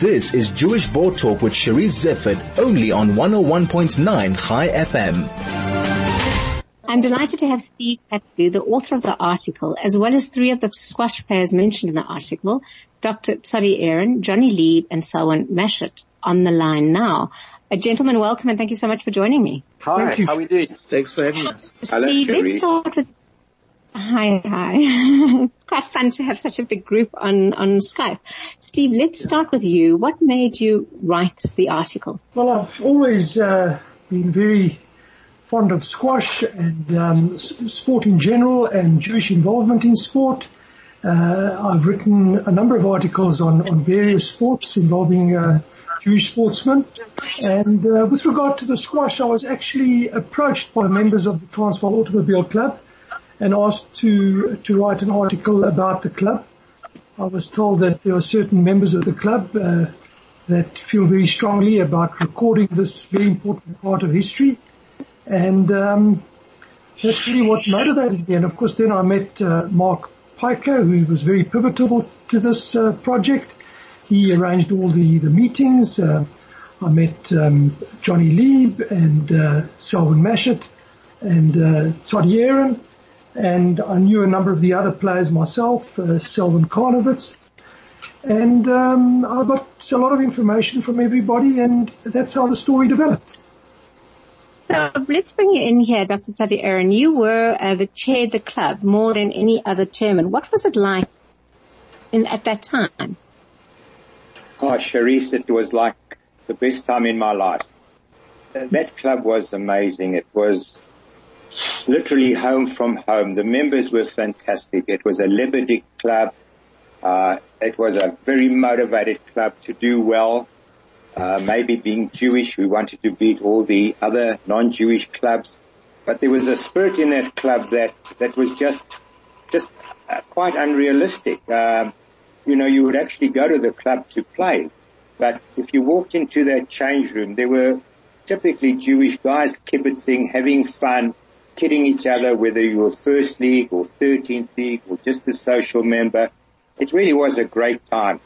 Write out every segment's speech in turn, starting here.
This is Jewish Board Talk with Cherise Zifford, only on 101.9 Chai FM. I'm delighted to have Steve Pettigrew, the author of the article, as well as three of the squash players mentioned in the article, Dr. Tzody Aron, Jonny Leeb, and Selwyn Matchet, on the line now. Uh, A gentleman, welcome and thank you so much for joining me. Hi, how are we doing? Thanks for having us. Uh, Steve, let's start with Hi, hi. Quite fun to have such a big group on, on Skype. Steve, let's start with you. What made you write the article? Well, I've always uh, been very fond of squash and um, sport in general and Jewish involvement in sport. Uh, I've written a number of articles on, on various sports involving uh, Jewish sportsmen. And uh, with regard to the squash, I was actually approached by members of the Transvaal Automobile Club and asked to to write an article about the club. I was told that there are certain members of the club uh, that feel very strongly about recording this very important part of history, and um, that's really what motivated me. And of course, then I met uh, Mark Piker, who was very pivotal to this uh, project. He arranged all the the meetings. Uh, I met um, Jonny Leeb and uh, Selwyn Matchet and uh, Tzody Aron and I knew a number of the other players myself, uh, Selwyn Karnowitz, and um, I got a lot of information from everybody, and that's how the story developed. So let's bring you in here, Dr. Tzody Aron. You were uh, the chair of the club more than any other chairman. What was it like in, at that time? Oh, Cherise, it was like the best time in my life. That club was amazing. It was literally home from home. The members were fantastic. It was a Lebedik club. Uh, it was a very motivated club to do well. Uh, maybe being Jewish, we wanted to beat all the other non-Jewish clubs, but there was a spirit in that club that that was just just uh, quite unrealistic. Um, you know, you would actually go to the club to play, but if you walked into that change room, there were typically Jewish guys kibitzing, having fun, kidding each other whether you were first league or 13th league or just a social member. It really was a great time.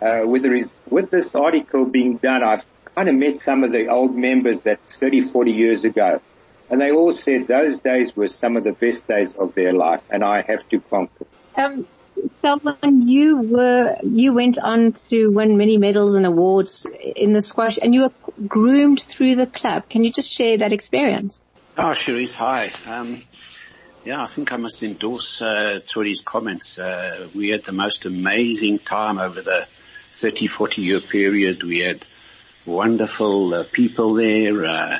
Uh, with, the, with this article being done, I've kind of met some of the old members that 30, 40 years ago. And they all said those days were some of the best days of their life, and I have to conquer. Um, Selwyn, you were you went on to win many medals and awards in the squash, and you were groomed through the club. Can you just share that experience? Oh, Cherise, hi. Um, yeah, I think I must endorse uh, Tori's comments. Uh, we had the most amazing time over the 30, 40 year period. We had wonderful uh, people there. Uh,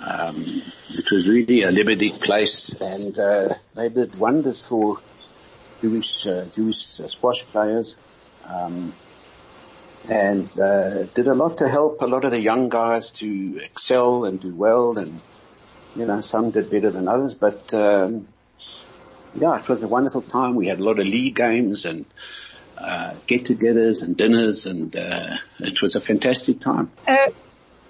um, it was really a Lebedik place and uh, they did wonders for Jewish, uh, Jewish uh, squash players. Um, and uh, did a lot to help a lot of the young guys to excel and do well and you know, some did better than others, but um, yeah, it was a wonderful time. We had a lot of league games and uh, get-togethers and dinners, and uh, it was a fantastic time. Uh,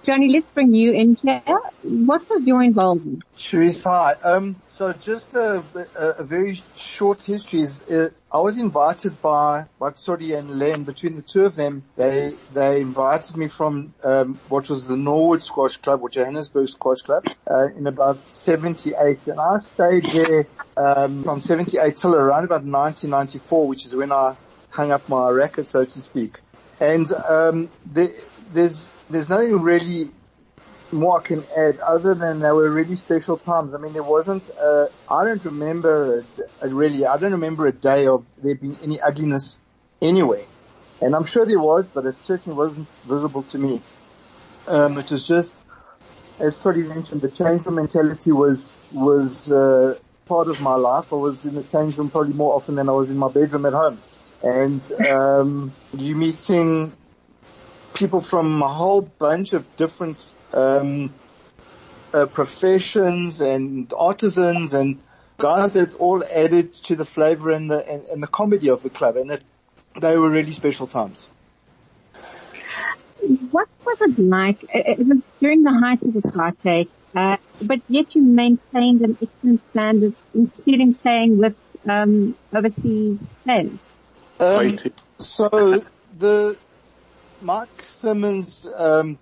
Jonny, let's bring you in here. What was your involvement? Cherise, hi. Um, so just a, a, a, very short history is, uh, I was invited by, by and Len. Between the two of them, they, they invited me from, um, what was the Norwood Squash Club or Johannesburg Squash Club, uh, in about 78. And I stayed there, um, from 78 till around about 1994, which is when I hung up my racket, so to speak. And, um, the, there's, there's nothing really more I can add other than there were really special times. I mean, there wasn't, I don't remember a, a really, I don't remember a day of there being any ugliness anyway. And I'm sure there was, but it certainly wasn't visible to me. Um, it was just, as Tzody mentioned, the change room mentality was, was, uh, part of my life. I was in the change room probably more often than I was in my bedroom at home. And, um, you meeting people from a whole bunch of different um, uh, professions and artisans and guys that all added to the flavor and the and, and the comedy of the club, and it, they were really special times. What was it like? It was during the height of the apartheid, uh, but yet you maintained an excellent standard, including playing with um, overseas players. Um, so the Mike Simmons um,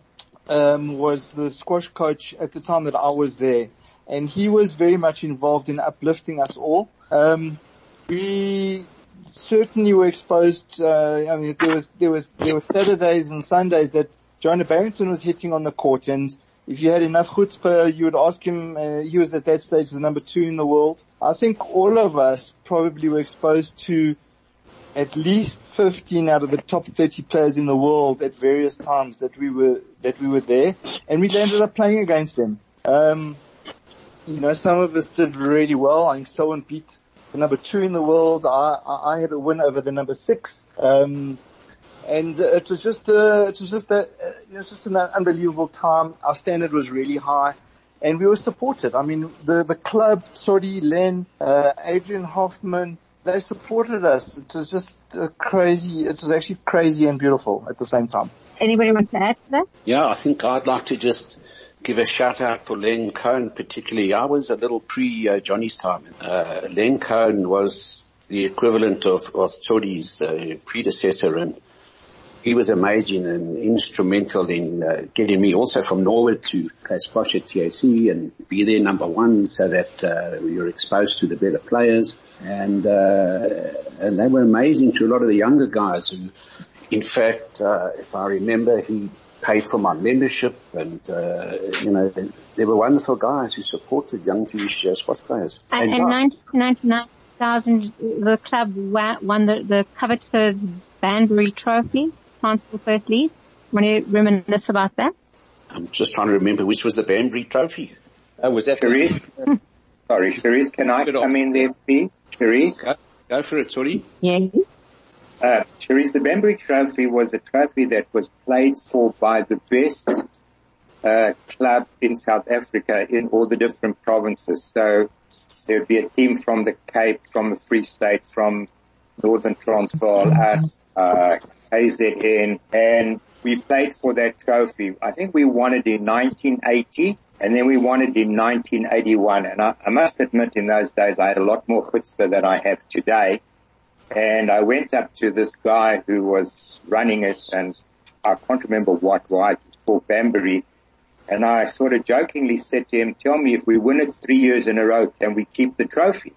um, was the squash coach at the time that I was there, and he was very much involved in uplifting us all. Um, we certainly were exposed. Uh, I mean, there was there was there were Saturdays and Sundays that Jonah Barrington was hitting on the court, and if you had enough chutzpah, you would ask him. Uh, he was at that stage the number two in the world. I think all of us probably were exposed to at least 15 out of the top 30 players in the world at various times that we were that we were there, and we ended up playing against them. Um, you know, some of us did really well. I think someone beat the number two in the world. I, I had a win over the number six. Um, and it was just, uh, it was just that, uh, it was just an unbelievable time. Our standard was really high and we were supported. I mean, the, the club, Sorry, Len, uh, Adrian Hoffman, they supported us. It was just uh, crazy. It was actually crazy and beautiful at the same time. Anybody want to add to that? Yeah, I think I'd like to just give a shout out for Len Cohen particularly. I was a little pre uh, Jonny's time. Uh, Len Cohen was the equivalent of, of Tori's uh, predecessor and he was amazing and instrumental in uh, getting me also from Norwood to play squash at TAC and be their number one so that uh, you're exposed to the better players. And, uh, and they were amazing to a lot of the younger guys who, in fact, uh, if I remember, he paid for my membership and, uh, you know, they were wonderful guys who supported young Jewish uh, squash players. And, and 1999, the club won the, the coveted Banbury Trophy Chancellor firstly. Want to reminisce about that? I'm just trying to remember which was the Banbury Trophy. Oh, was that Cherise? sorry, Cherise, can I come in there, please? Cherise? Go, go for it, sorry. Yeah. Uh, Cherise, the Banbury Trophy was a trophy that was played for by the best uh, club in South Africa in all the different provinces. So there would be a team from the Cape, from the Free State, from Northern Transvaal, us, uh, KZN, and we played for that trophy. I think we won it in 1980 and then we won it in 1981. And I, I must admit in those days I had a lot more chutzpah than I have today. And I went up to this guy who was running it and I can't remember what, was called Banbury. And I sort of jokingly said to him, tell me if we win it three years in a row, can we keep the trophy?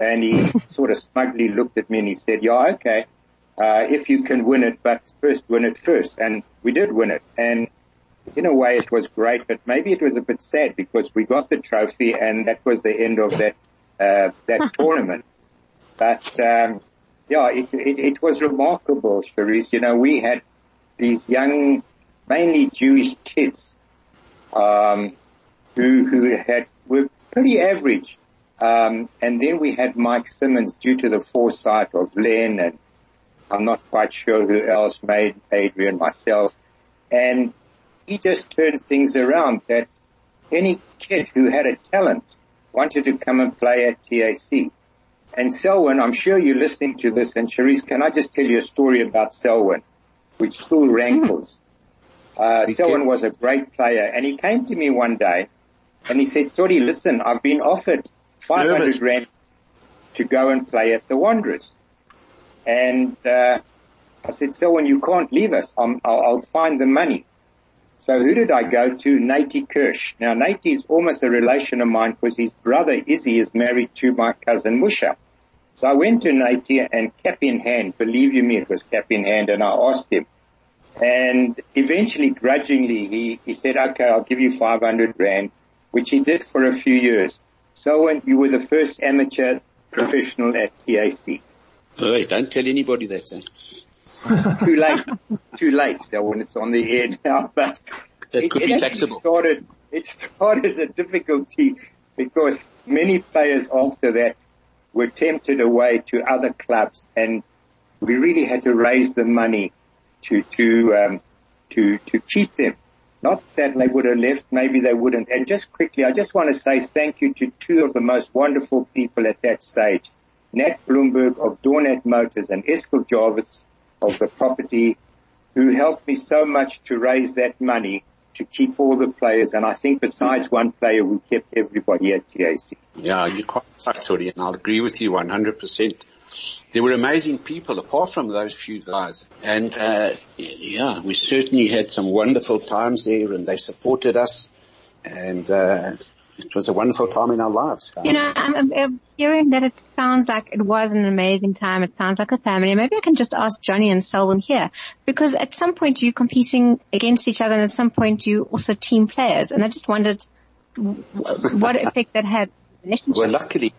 And he sort of smugly looked at me and he said, yeah, okay uh, if you can win it, but first win it first. And we did win it. And in a way it was great, but maybe it was a bit sad because we got the trophy and that was the end of that, uh, that tournament. But, um, yeah, it, it, it was remarkable, Cherise. You know, we had these young, mainly Jewish kids, um, who, who had, were pretty average. Um, and then we had Mike Simmons due to the foresight of Len and I'm not quite sure who else made Adrian, myself. And he just turned things around that any kid who had a talent wanted to come and play at TAC. And Selwyn, I'm sure you're listening to this and Cherise, can I just tell you a story about Selwyn, which still rankles. Uh, Selwyn was a great player and he came to me one day and he said, sorry, listen, I've been offered 500 Nervous. rand to go and play at the Wanderers. And uh, I said, Selwyn, you can't leave us. i will I'll find the money. So who did I go to? Nati Kirsch. Now Nati is almost a relation of mine because his brother Izzy is married to my cousin Musha. So I went to Nati and cap in hand, believe you me, it was cap in hand and I asked him. And eventually, grudgingly, he, he said, okay, I'll give you 500 rand, which he did for a few years. So when you were the first amateur professional at TAC. Hey, don't tell anybody that. Eh? too late. Too late. So when it's on the air now, but it, it could it be taxable. Started, it started a difficulty because many players after that were tempted away to other clubs and we really had to raise the money to, to, um, to, to keep them. Not that they would have left, maybe they wouldn't. And just quickly, I just want to say thank you to two of the most wonderful people at that stage. Nat Bloomberg of Dornat Motors and Eskil Jarvis of the property who helped me so much to raise that money to keep all the players. And I think besides one player, we kept everybody at TAC. Yeah, you're quite right, Tori, and I'll agree with you 100%. there were amazing people apart from those few guys. And, uh, yeah, we certainly had some wonderful times there and they supported us and, uh, it was a wonderful time in our lives. You know, I'm, I'm, hearing that it sounds like it was an amazing time. It sounds like a family. Maybe I can just ask Jonny and Selwyn here, because at some point you're competing against each other, and at some point you also team players. And I just wondered what effect that had. Well, luckily,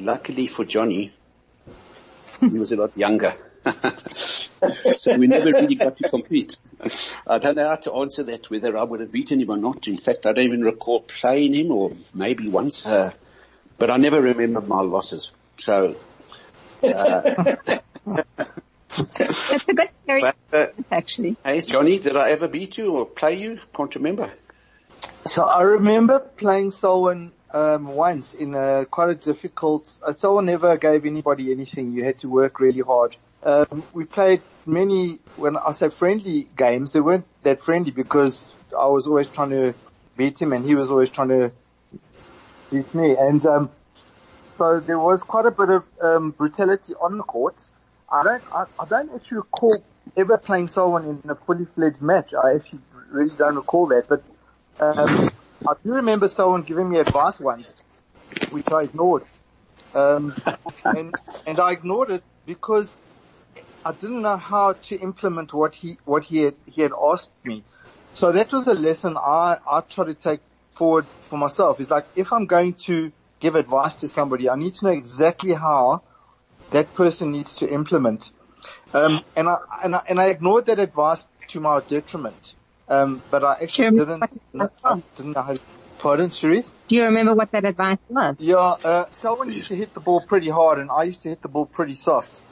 luckily for Jonny, he was a lot younger. so we never really got to compete. I don't know how to answer that, whether I would have beaten him or not. In fact, I don't even recall playing him or maybe once, uh, but I never remember my losses. So, uh, That's a good story, but, uh, actually. Hey, Jonny, did I ever beat you or play you? Can't remember. So I remember playing Selwyn um, once in a quite a difficult. Uh, Selwyn never gave anybody anything. You had to work really hard. Um, we played many, when I say friendly games, they weren't that friendly because I was always trying to beat him and he was always trying to beat me. And, um, so there was quite a bit of, um, brutality on the court. I don't, I, I don't actually recall ever playing someone in a fully fledged match. I actually really don't recall that, but, um, I do remember someone giving me advice once, which I ignored. Um, and, and I ignored it because I didn't know how to implement what he, what he had, he had asked me. So that was a lesson I, I try to take forward for myself. It's like, if I'm going to give advice to somebody, I need to know exactly how that person needs to implement. Um, and I, and I, and I ignored that advice to my detriment. Um, but I actually didn't, I didn't know how to, pardon, Cherise? Do you remember what that advice was? Yeah, uh, someone used to hit the ball pretty hard and I used to hit the ball pretty soft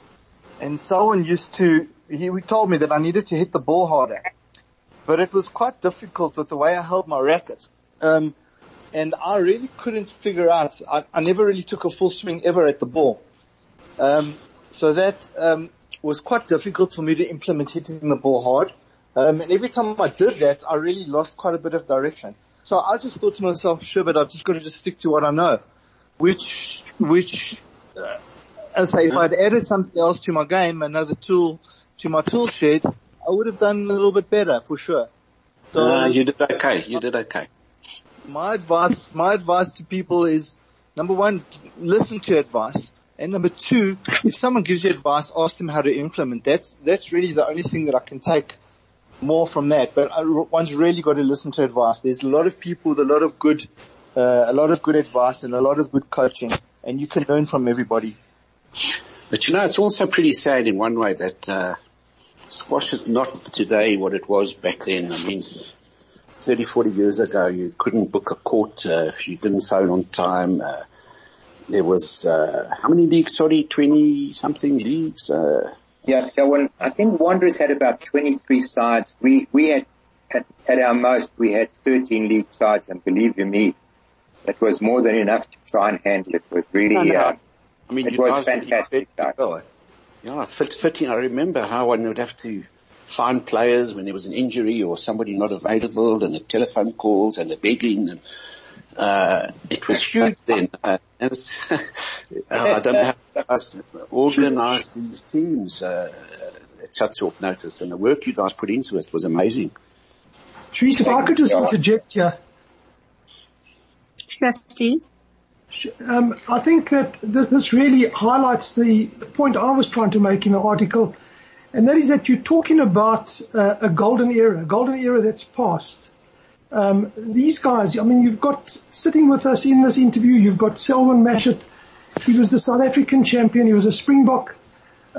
and someone used to, he told me that I needed to hit the ball harder, but it was quite difficult with the way I held my racket. Um, and I really couldn't figure out, I, I, never really took a full swing ever at the ball. Um, so that, um, was quite difficult for me to implement hitting the ball hard. Um, and every time I did that, I really lost quite a bit of direction. So I just thought to myself, sure, but I've just got to just stick to what I know, which, which, uh, say, if I'd added something else to my game, another tool to my tool shed, I would have done a little bit better for sure. So, uh, you did okay. You did okay. My advice, my advice to people is number one, listen to advice. And number two, if someone gives you advice, ask them how to implement. That's, that's really the only thing that I can take more from that. But one's really got to listen to advice. There's a lot of people with a lot of good, uh, a lot of good advice and a lot of good coaching and you can learn from everybody. But you know, it's also pretty sad in one way that, uh, squash is not today what it was back then. I mean, 30, 40 years ago, you couldn't book a court uh, if you didn't phone on time. Uh, there was, uh, how many leagues, sorry, 20 something leagues? Uh, yeah, so when, I think Wanderers had about 23 sides. We, we had, at, at our most, we had 13 league sides and believe you me, it was more than enough to try and handle it. It was really, uh, I mean, it was fantastic. Well. Yeah, fit, fitting. I remember how one would have to find players when there was an injury or somebody not available and the telephone calls and the begging and, uh, it was huge then. Uh, and I don't know how to organize these teams, uh, at such short notice and the work you guys put into it was amazing. Teresa, if I could just interject here. Trustee. Um, I think that this really highlights the point I was trying to make in the article, and that is that you're talking about uh, a golden era, a golden era that's passed. Um, these guys, I mean, you've got sitting with us in this interview, you've got Selwyn Matchet. He was the South African champion. He was a Springbok.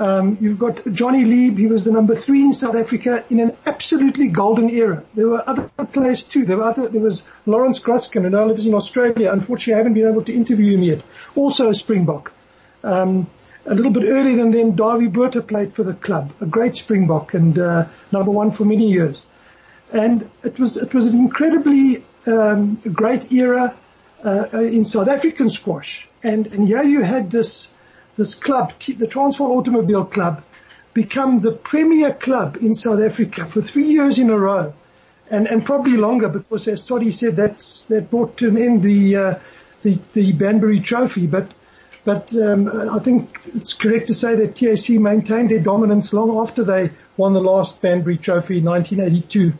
Um, you've got Jonny Leeb. He was the number three in South Africa in an absolutely golden era. There were other players too. There were other, there was Lawrence Gruskin who now lives in Australia. Unfortunately, I haven't been able to interview him yet. Also a Springbok. Um, a little bit earlier than them, Davie Botha played for the club, a great Springbok and uh, number one for many years. And it was it was an incredibly um, great era uh, in South African squash. And and you had this this club, the Transvaal Automobile Club, become the premier club in South Africa for three years in a row, and and probably longer because, as Tzody said, that's that brought to an end the uh, the the Banbury Trophy. But But um, I think it's correct to say that TAC maintained their dominance long after they won the last Banbury Trophy in 1982.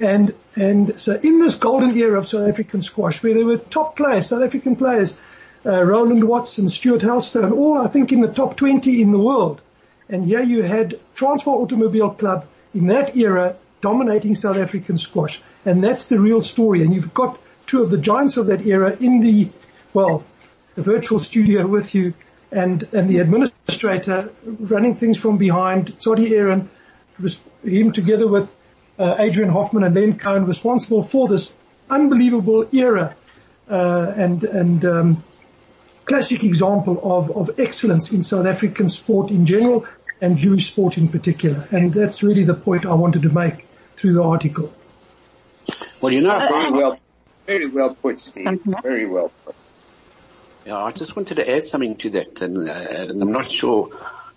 And, and so in this golden era of South African squash, where there were top players, South African players, uh, Roland Watson, Stuart Halstone, all I think in the top 20 in the world. And here you had Transvaal Automobile Club in that era dominating South African squash. And that's the real story. And you've got two of the giants of that era in the, well, the virtual studio with you and, and the administrator running things from behind, Tzody Aron, him together with uh, Adrian Hoffman and Len Cohen responsible for this unbelievable era, uh, and, and, um, classic example of, of excellence in South African sport in general and Jewish sport in particular. And that's really the point I wanted to make through the article. Well, you know, very well, very well put, Steve. Very well put. Yeah, I just wanted to add something to that, and, uh, and I'm not sure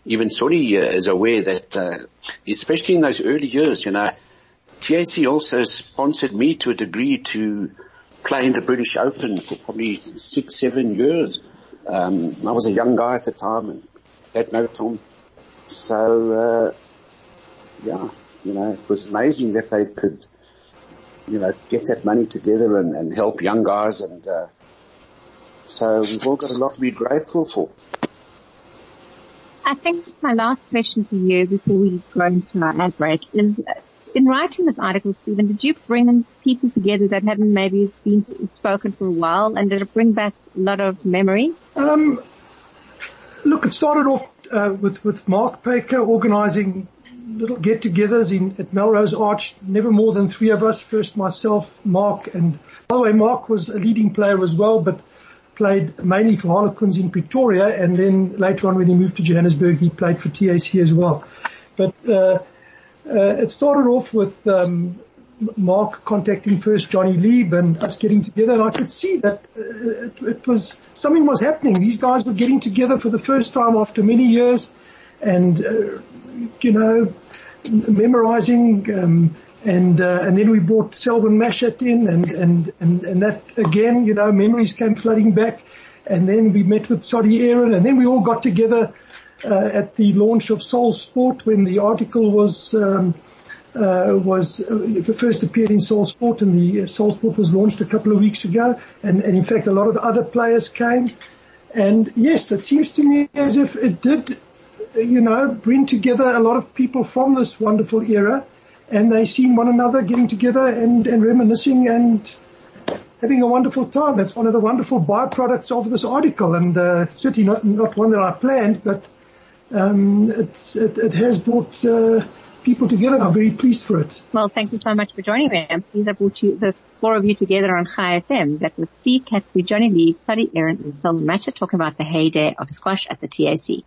even Tzody uh, is aware that, uh, especially in those early years, you know, TAC also sponsored me to a degree to play in the British Open for probably six, seven years. Um, I was a young guy at the time and had no time. So, uh, yeah, you know, it was amazing that they could, you know, get that money together and, and help young guys and, uh, so we've all got a lot to be grateful for. I think my last question to you before we go into our ad break is, in writing this article, Stephen, did you bring people together that hadn't maybe been spoken for a while, and did it bring back a lot of memory? Um, look, it started off uh, with with Mark Baker organising little get-togethers in at Melrose Arch. Never more than three of us. First, myself, Mark, and by the way, Mark was a leading player as well, but played mainly for Harlequins in Pretoria, and then later on when he moved to Johannesburg, he played for TAC as well. But uh, it started off with um, Mark contacting first Jonny Leeb and us getting together, and I could see that uh, it, it, was something was happening. These guys were getting together for the first time after many years, and uh, you know, memorizing. Um, and uh, and then we brought Selwyn Matchet in, and and and and that again, you know, memories came flooding back. And then we met with Tzody Aron, and then we all got together uh, at the launch of Soul Sport when the article was um, uh, was uh, first appeared in Soul Sport, and the uh, Soul Sport was launched a couple of weeks ago. And, and in fact, a lot of other players came. And yes, it seems to me as if it did, you know, bring together a lot of people from this wonderful era and they seen one another getting together and, and reminiscing and having a wonderful time. That's one of the wonderful byproducts of this article, and uh, certainly not not one that I planned, but um, it, it has brought uh, people together. I'm very pleased for it. Well, thank you so much for joining me. I'm pleased I brought you the four of you together on Chai FM. That was Steve Katzew, Jonny Lee, Tzody Aron, and Selwyn Matchet talking about the heyday of squash at the TAC.